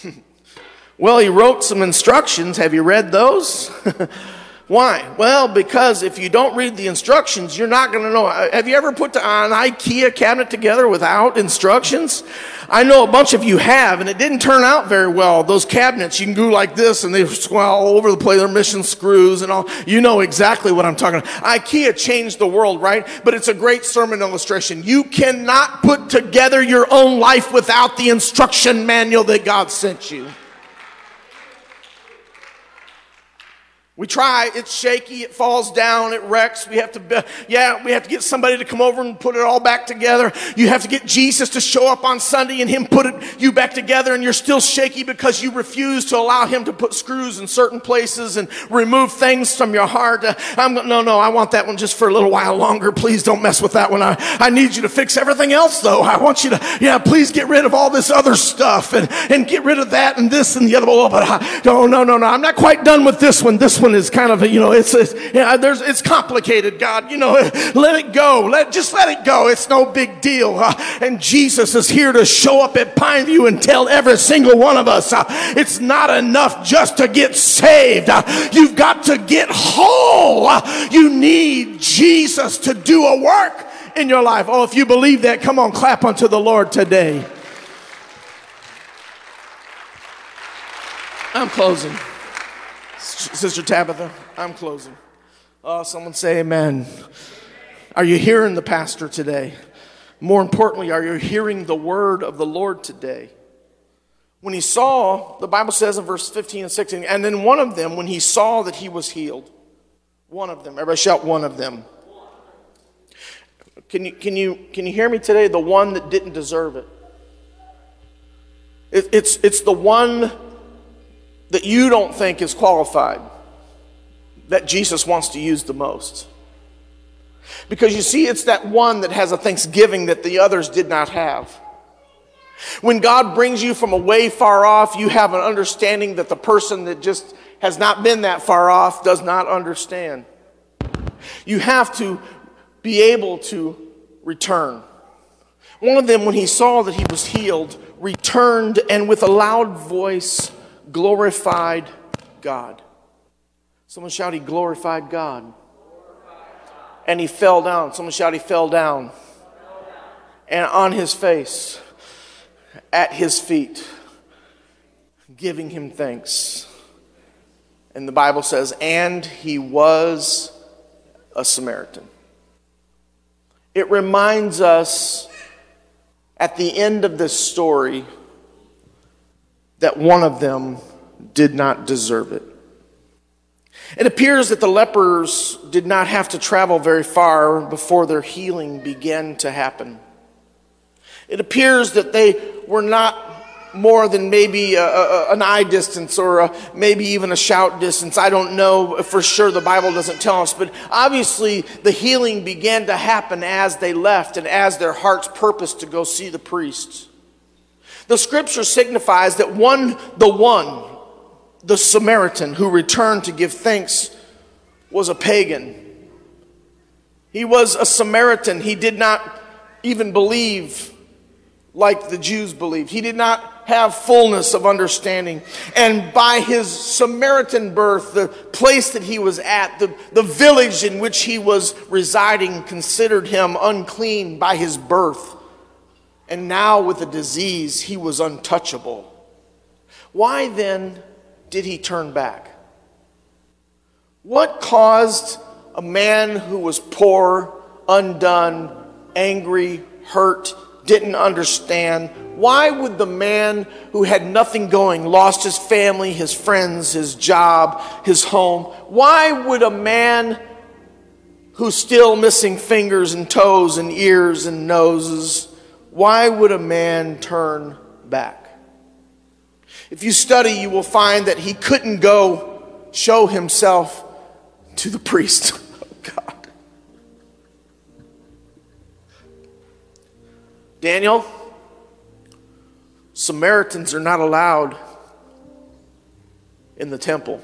Speaker 2: [laughs] well, He wrote some instructions. Have you read those? [laughs] Why? Well, because if you don't read the instructions, you're not going to know. Uh, have you ever put an IKEA cabinet together without instructions? I know a bunch of you have, and it didn't turn out very well. Those cabinets, you can go like this, and they swell all over the place. They're mission screws and all. You know exactly what I'm talking about. IKEA changed the world, right? But it's a great sermon illustration. You cannot put together your own life without the instruction manual that God sent you. We try, it's shaky, it falls down, it wrecks. We have to, yeah, we have to get somebody to come over and put it all back together. You have to get Jesus to show up on Sunday and Him put it, you back together, and you're still shaky because you refuse to allow Him to put screws in certain places and remove things from your heart. Uh, I'm no, no, I want that one just for a little while longer. Please don't mess with that one. I, I need you to fix everything else, though. I want you to, yeah, please get rid of all this other stuff and, and get rid of that and this and the other. Oh, but I, no, no, no, no. I'm not quite done with this one. This one one is kind of, you know, it's, it's, yeah, there's, it's complicated, God. You know, [laughs] let it go. Let, just let it go. It's no big deal. Uh, and Jesus is here to show up at Pineview and tell every single one of us uh, it's not enough just to get saved. Uh, you've got to get whole. You need Jesus to do a work in your life. Oh, if you believe that, come on, clap unto the Lord today. I'm closing. Sister Tabitha, I'm closing. Oh, someone say amen. Are you hearing the pastor today? More importantly, are you hearing the word of the Lord today? When he saw, the Bible says in verse 15 and 16, and then one of them, when he saw that he was healed, one of them, everybody shout one of them. Can you, can you, can you hear me today? The one that didn't deserve it. it it's, it's the one that you don't think is qualified that Jesus wants to use the most. Because you see, it's that one that has a thanksgiving that the others did not have. When God brings you from a way far off, you have an understanding that the person that just has not been that far off does not understand. You have to be able to return. One of them, when he saw that he was healed, returned and with a loud voice glorified God. Someone shout, He glorified God. And he fell down. Someone shout, He fell down. And on his face, at his feet, giving him thanks. And the Bible says, and he was a Samaritan. It reminds us at the end of this story that one of them did not deserve it. It appears that the lepers did not have to travel very far before their healing began to happen. It appears that they were not more than maybe a, a, an eye distance or a, maybe even a shout distance. I don't know for sure. The Bible doesn't tell us. But obviously, the healing began to happen as they left and as their hearts purposed to go see the priest. The scripture signifies that one, the one, the Samaritan who returned to give thanks, was a pagan. He was a Samaritan. He did not even believe like the Jews believed. He did not have fullness of understanding. And by his Samaritan birth, the place that he was at, the, the village in which he was residing, considered him unclean by his birth. And now, with a disease, he was untouchable. Why then did he turn back? What caused a man who was poor, undone, angry, hurt, didn't understand. Why would the man who had nothing going, lost his family, his friends, his job, his home, why would a man who's still missing fingers and toes and ears and noses, why would a man turn back? If you study, you will find that he couldn't go show himself to the priest. [laughs] God. Daniel, Samaritans are not allowed in the temple.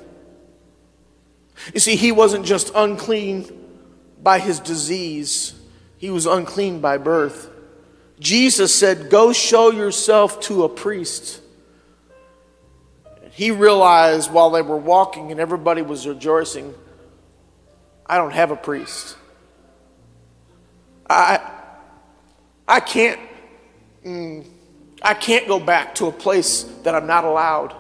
Speaker 2: You see, he wasn't just unclean by his disease, he was unclean by birth. Jesus said, Go show yourself to a priest. He realized while they were walking and everybody was rejoicing, I don't have a priest. I, I can't, mm, I can't go back to a place that I'm not allowed.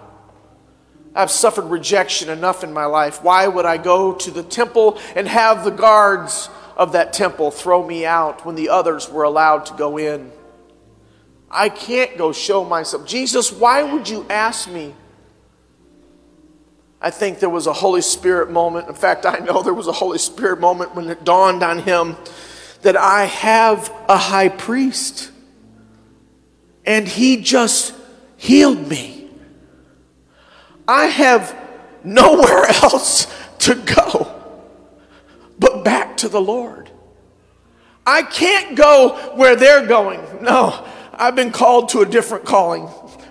Speaker 2: I've suffered rejection enough in my life. Why would I go to the temple and have the guards of that temple throw me out when the others were allowed to go in? I can't go show myself. Jesus, why would you ask me? I think there was a Holy Spirit moment. In fact, I know there was a Holy Spirit moment when it dawned on him that I have a high priest and he just healed me. I have nowhere [laughs] else to go back to the Lord. I can't go where they're going. No, I've been called to a different calling.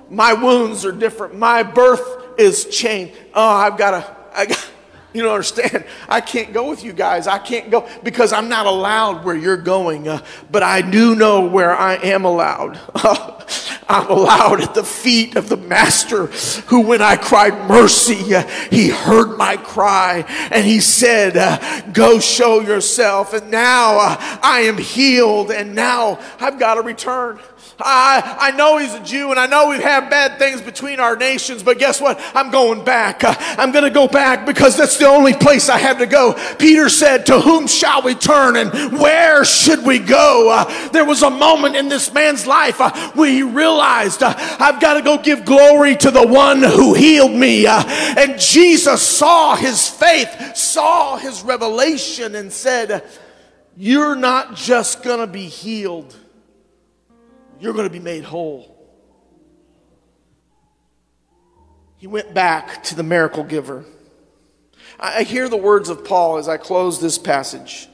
Speaker 2: My wounds are different. My birth is changed. Oh, I've got to, I got, you don't understand. I can't go with you guys. I can't go because I'm not allowed where you're going. Uh, but I do know where I am allowed. [laughs] I'm allowed at the feet of the Master, who, when I cried mercy, uh, he heard my cry and he said, uh, Go show yourself. And now uh, I am healed, and now I've got to return. I, I know he's a Jew and I know we have had bad things between our nations, but guess what? I'm going back. Uh, I'm going to go back because that's the only place I have to go. Peter said, To whom shall we turn and where should we go? Uh, there was a moment in this man's life uh, where he realized, uh, I've got to go give glory to the one who healed me. Uh, and Jesus saw his faith, saw his revelation, and said, You're not just going to be healed you're going to be made whole. He went back to the miracle giver. I hear the words of Paul as I close this passage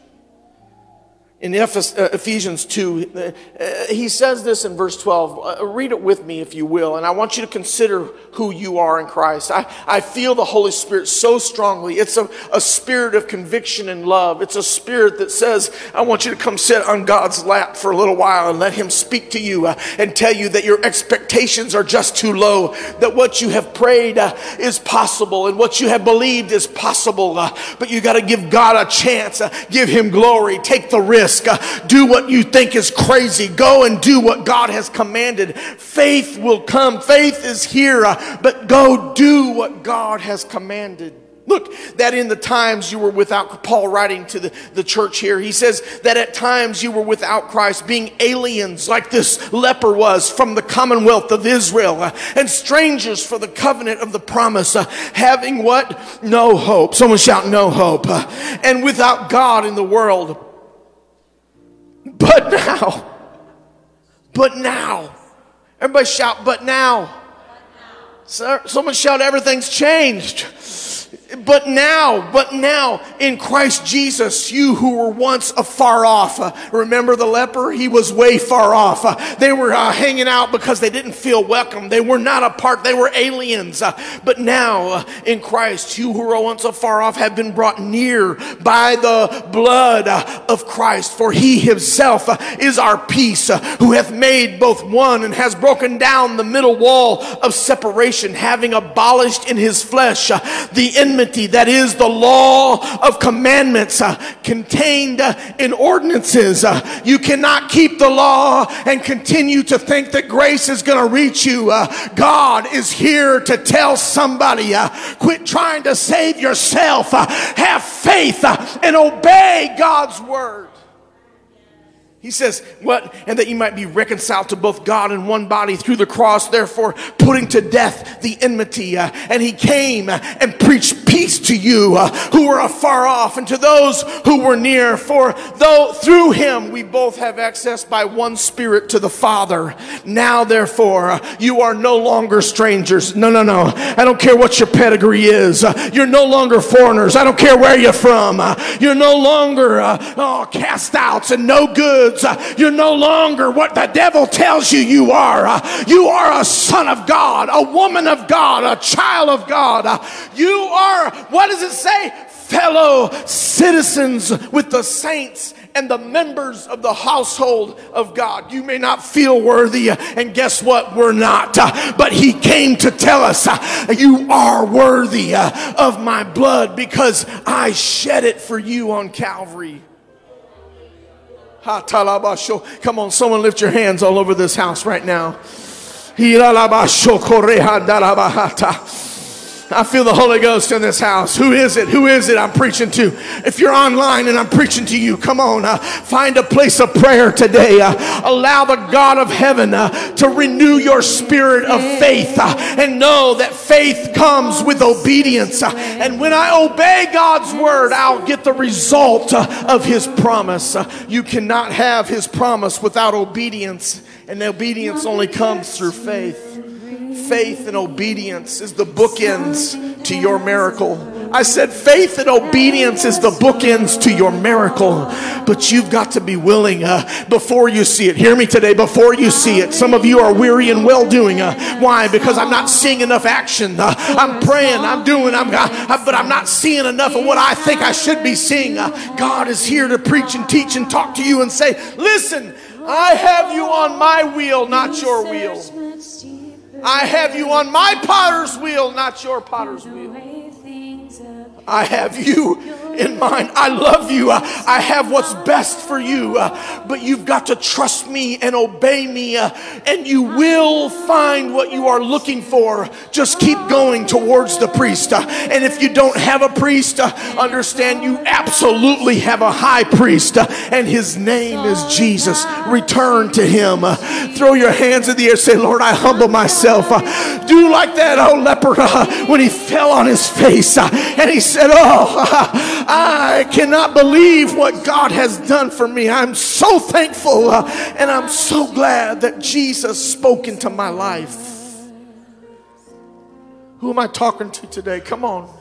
Speaker 2: in uh, Ephesians 2, uh, uh, he says this in verse 12. Read it with me if you will. And I want you to consider who you are in Christ. I, I feel the Holy Spirit so strongly. It's a, a spirit of conviction and love. It's a spirit that says, I want you to come sit on God's lap for a little while and let Him speak to you and tell you that your expectations are just too low, that what you have prayed is possible and what you have believed is possible. But you got to give God a chance, give Him glory, take the risk risk. Do what you think is crazy. Go and do what God has commanded. Faith will come. Faith is here, uh, but go do what God has commanded. Look, that in the times you were without, Paul writing to the, the church here, he says that at times you were without Christ, being aliens like this leper was from the commonwealth of Israel, uh, and strangers for the covenant of the promise, uh, having what? No hope. Someone shout, no hope. And without God in the world. But now, but now, everybody shout, but now. Sir someone shout, everything's changed. But now, but now in Christ Jesus, you who were once afar off. Uh, remember the leper? He was way far off. Uh, they were uh, hanging out because they didn't feel welcome. They were not a part, they were aliens. But now in Christ, you who were once afar off have been brought near by the blood of Christ. For he himself is our peace, who hath made both one and has broken down the middle wall of separation, having abolished in his flesh the enmity enmity, that is the law of commandments uh, contained uh, in ordinances. Uh, you cannot keep the law and continue to think that grace is going to reach you. Uh, God is here to tell somebody uh, quit trying to save yourself, uh, have faith, and obey God's word. He says, What? And that you might be reconciled to both God and one body through the cross, therefore putting to death the enmity. Uh, and he came and preached peace to you uh, who were afar off and to those who were near. For though through him we both have access by one spirit to the Father. Now, therefore, uh, you are no longer strangers. No, no, no. I don't care what your pedigree is. You're no longer foreigners. I don't care where you're from. You're no longer oh, cast outs and no good goods. Uh, you're no longer what the devil tells you you are. Uh, you are a son of God, a woman of God, a child of God. Uh, you are, what does it say? Fellow citizens with the saints and the members of the household of God. You may not feel worthy, and guess what? We're not. But He came to tell us, You are worthy of my blood because I shed it for you on Calvary. Come on, someone lift your hands all over this house right now. I feel the Holy Ghost in this house. Who is it? Who is it I'm preaching to? If you're online and I'm preaching to you, come on, uh, find a place of prayer today. Uh, allow the God of heaven uh, to renew your spirit of faith uh, and know that faith comes with obedience. Uh, and when I obey God's word, I'll get the result uh, of his promise. you cannot have his promise without obedience, and obedience only comes through faith faith and obedience is the bookends to your miracle. I said faith and obedience is the bookends to your miracle, but you've got to be willing uh, before you see it. Hear me today, before you see it. Some of you are weary and well doing. Uh, why? Because I'm not seeing enough action. Uh, I'm praying, I'm doing, I'm, uh, but I'm not seeing enough of what I think I should be seeing. Uh, God is here to preach and teach and talk to you and say, listen, I have you on my wheel, not your wheel. I have you on my potter's wheel, not your potter's wheel. I have you in mind. I love you. I, I have what's best for you. Uh, but you've got to trust me and obey me, uh, and you will find what you are looking for. Just keep going towards the priest. Uh, and if you don't have a priest, uh, understand you absolutely have a high priest, uh, and his name is Jesus. Return to him. Uh, throw your hands in the air. Say, Lord, I humble myself. do like that old leper when he fell on his face and he said, Oh, [laughs] I cannot believe what God has done for me. I'm so thankful uh, and I'm so glad that Jesus spoke into my life. Who am I talking to today? Come on.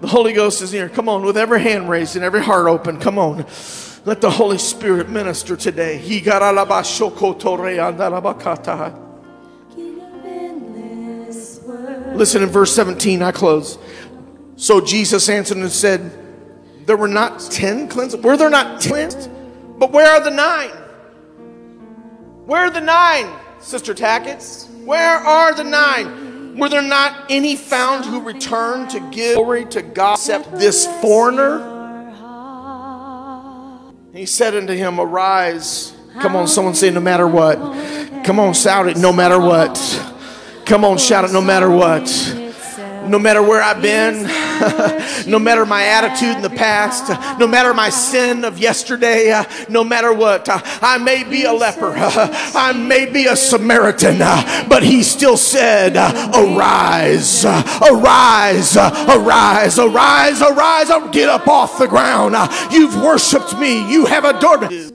Speaker 2: The Holy Ghost is here. Come on, with every hand raised and every heart open. Come on. Let the Holy Spirit minister today. Listen in verse 17, I close. So Jesus answered and said, There were not ten cleansed. Were there not ten? But where are the nine? Where are the nine, Sister Tackett? Where are the nine? Were there not any found who returned to give glory to God except this foreigner? He said unto him, Arise. Come on, someone say, No matter what. Come on, shout it, no matter what. Come on, shout it, no matter what no matter where I've been, [laughs] no matter my attitude in the past, no matter my sin of yesterday, no matter what, I may be a leper, I may be a Samaritan, but he still said, Arise, arise, arise, arise, arise, get up off the ground. You've worshiped me, you have adored me.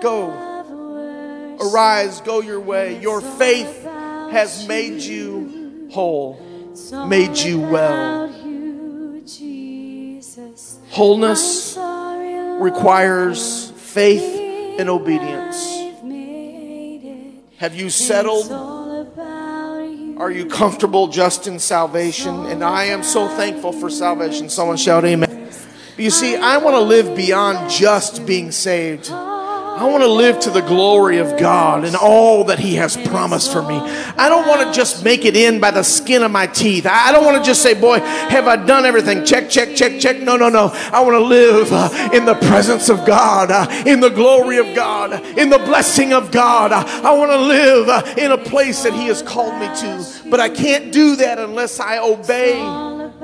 Speaker 2: Go, arise, go your way. Your faith has made you whole. Made you well.
Speaker 3: about you, Jesus. I'm
Speaker 2: Wholeness requires faith and obedience.
Speaker 3: I've made it.
Speaker 2: Have you settled?
Speaker 3: all about you.
Speaker 2: Are you comfortable just in salvation? And I am so thankful for salvation. Someone shout amen. But you see, I want to live beyond just being saved. I want to live to the glory of God and all that He has promised for me. I don't want to just make it in by the skin of my teeth. I don't want to just say, Boy, have I done everything? Check, check, check, check. No, no, no. I want to live uh, in the presence of God, uh, in the glory of God, in the blessing of God. Uh, I want to live uh, in a place that He has called me to. But I can't do that unless I obey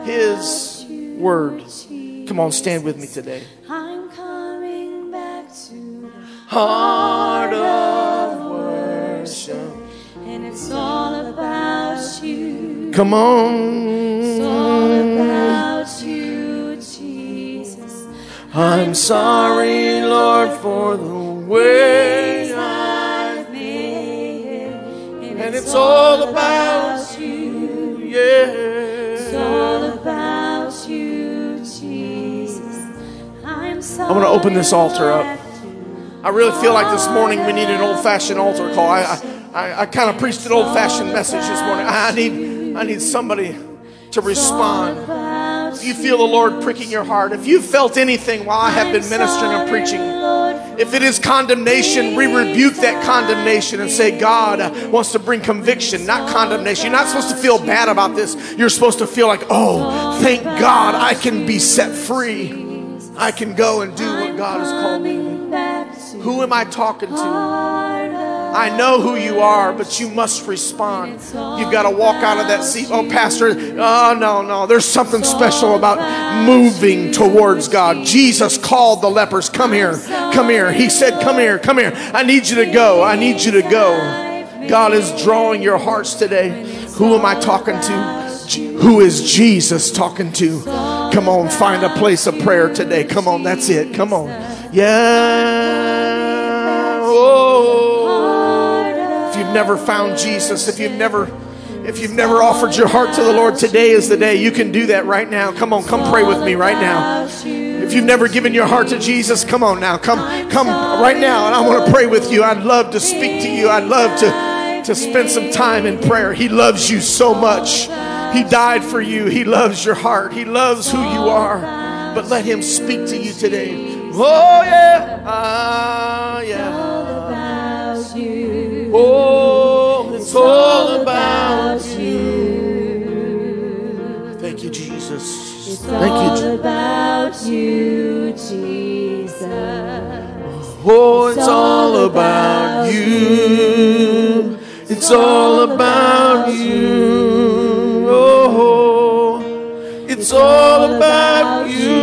Speaker 2: His word. Come on, stand with me today. Heart of worship.
Speaker 3: and it's all about you.
Speaker 2: Come
Speaker 3: It's all
Speaker 2: on.
Speaker 3: about you, Jesus.
Speaker 2: I'm sorry, Lord, for the way.
Speaker 3: I've made it,
Speaker 2: And it's all about you,
Speaker 3: It's all about you, Jesus. I'm sorry.
Speaker 2: I want to open this altar up. I really feel like this morning we need an old fashioned altar call. I, I, I, kind of preached an old fashioned message this morning. I need, I need somebody to respond. If you feel the Lord pricking your heart, if you've felt anything while I have been ministering and preaching, if it is condemnation, we rebuke that condemnation and say God wants to bring conviction, not condemnation. You're not supposed to feel bad about this. You're supposed to feel like, oh, thank God I can be set free. I can go and do what God has called me. to do. Who am I talking to? I know who you are, but you must respond. You've got to walk out of that seat. Oh, Pastor, oh, no, no. There's something special about moving towards God. Jesus called the lepers, Come here, come here. He said, Come here, come here. I need you to go. I need you to go. God is drawing your hearts today. Who am I talking to? Who is Jesus talking to? Come on, find a place of prayer today. Come on, that's it. Come on. Yeah. Oh. If you've never found Jesus, if you've never if you've never offered your heart to the Lord, today is the day. You can do that right now. Come on, come pray with me right now. If you've never given your heart to Jesus, come on now. Come come right now and I want to pray with you. I'd love to speak to you. I'd love to to spend some time in prayer. He loves you so much. He died for you. He loves your heart. He loves who you are. But let him speak to you today. Oh yeah. Ah yeah.
Speaker 3: about you.
Speaker 2: Oh, it's all about you. Thank you, Jesus.
Speaker 3: It's
Speaker 2: Thank you.
Speaker 3: all
Speaker 2: Je-
Speaker 3: about you, Jesus.
Speaker 2: Oh, it's all about you. It's all about you. Oh, it's all about you,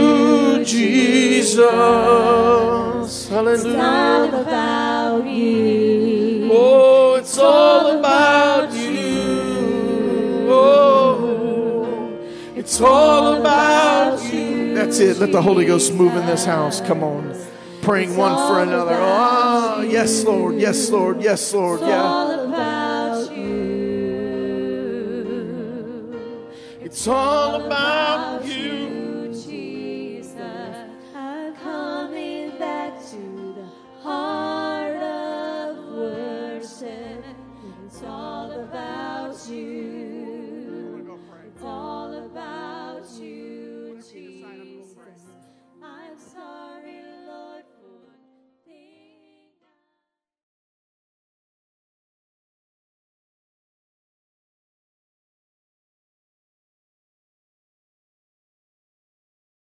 Speaker 2: Jesus.
Speaker 3: It's all about you.
Speaker 2: Oh, it's all about you. Oh, it's all about you. That's it. Let the Holy Ghost move in this house. Come on. Praying one for another. Oh, yes, Lord. Yes, Lord. Yes, Lord.
Speaker 3: It's
Speaker 2: Yeah.
Speaker 3: all about you.
Speaker 2: It's all about you.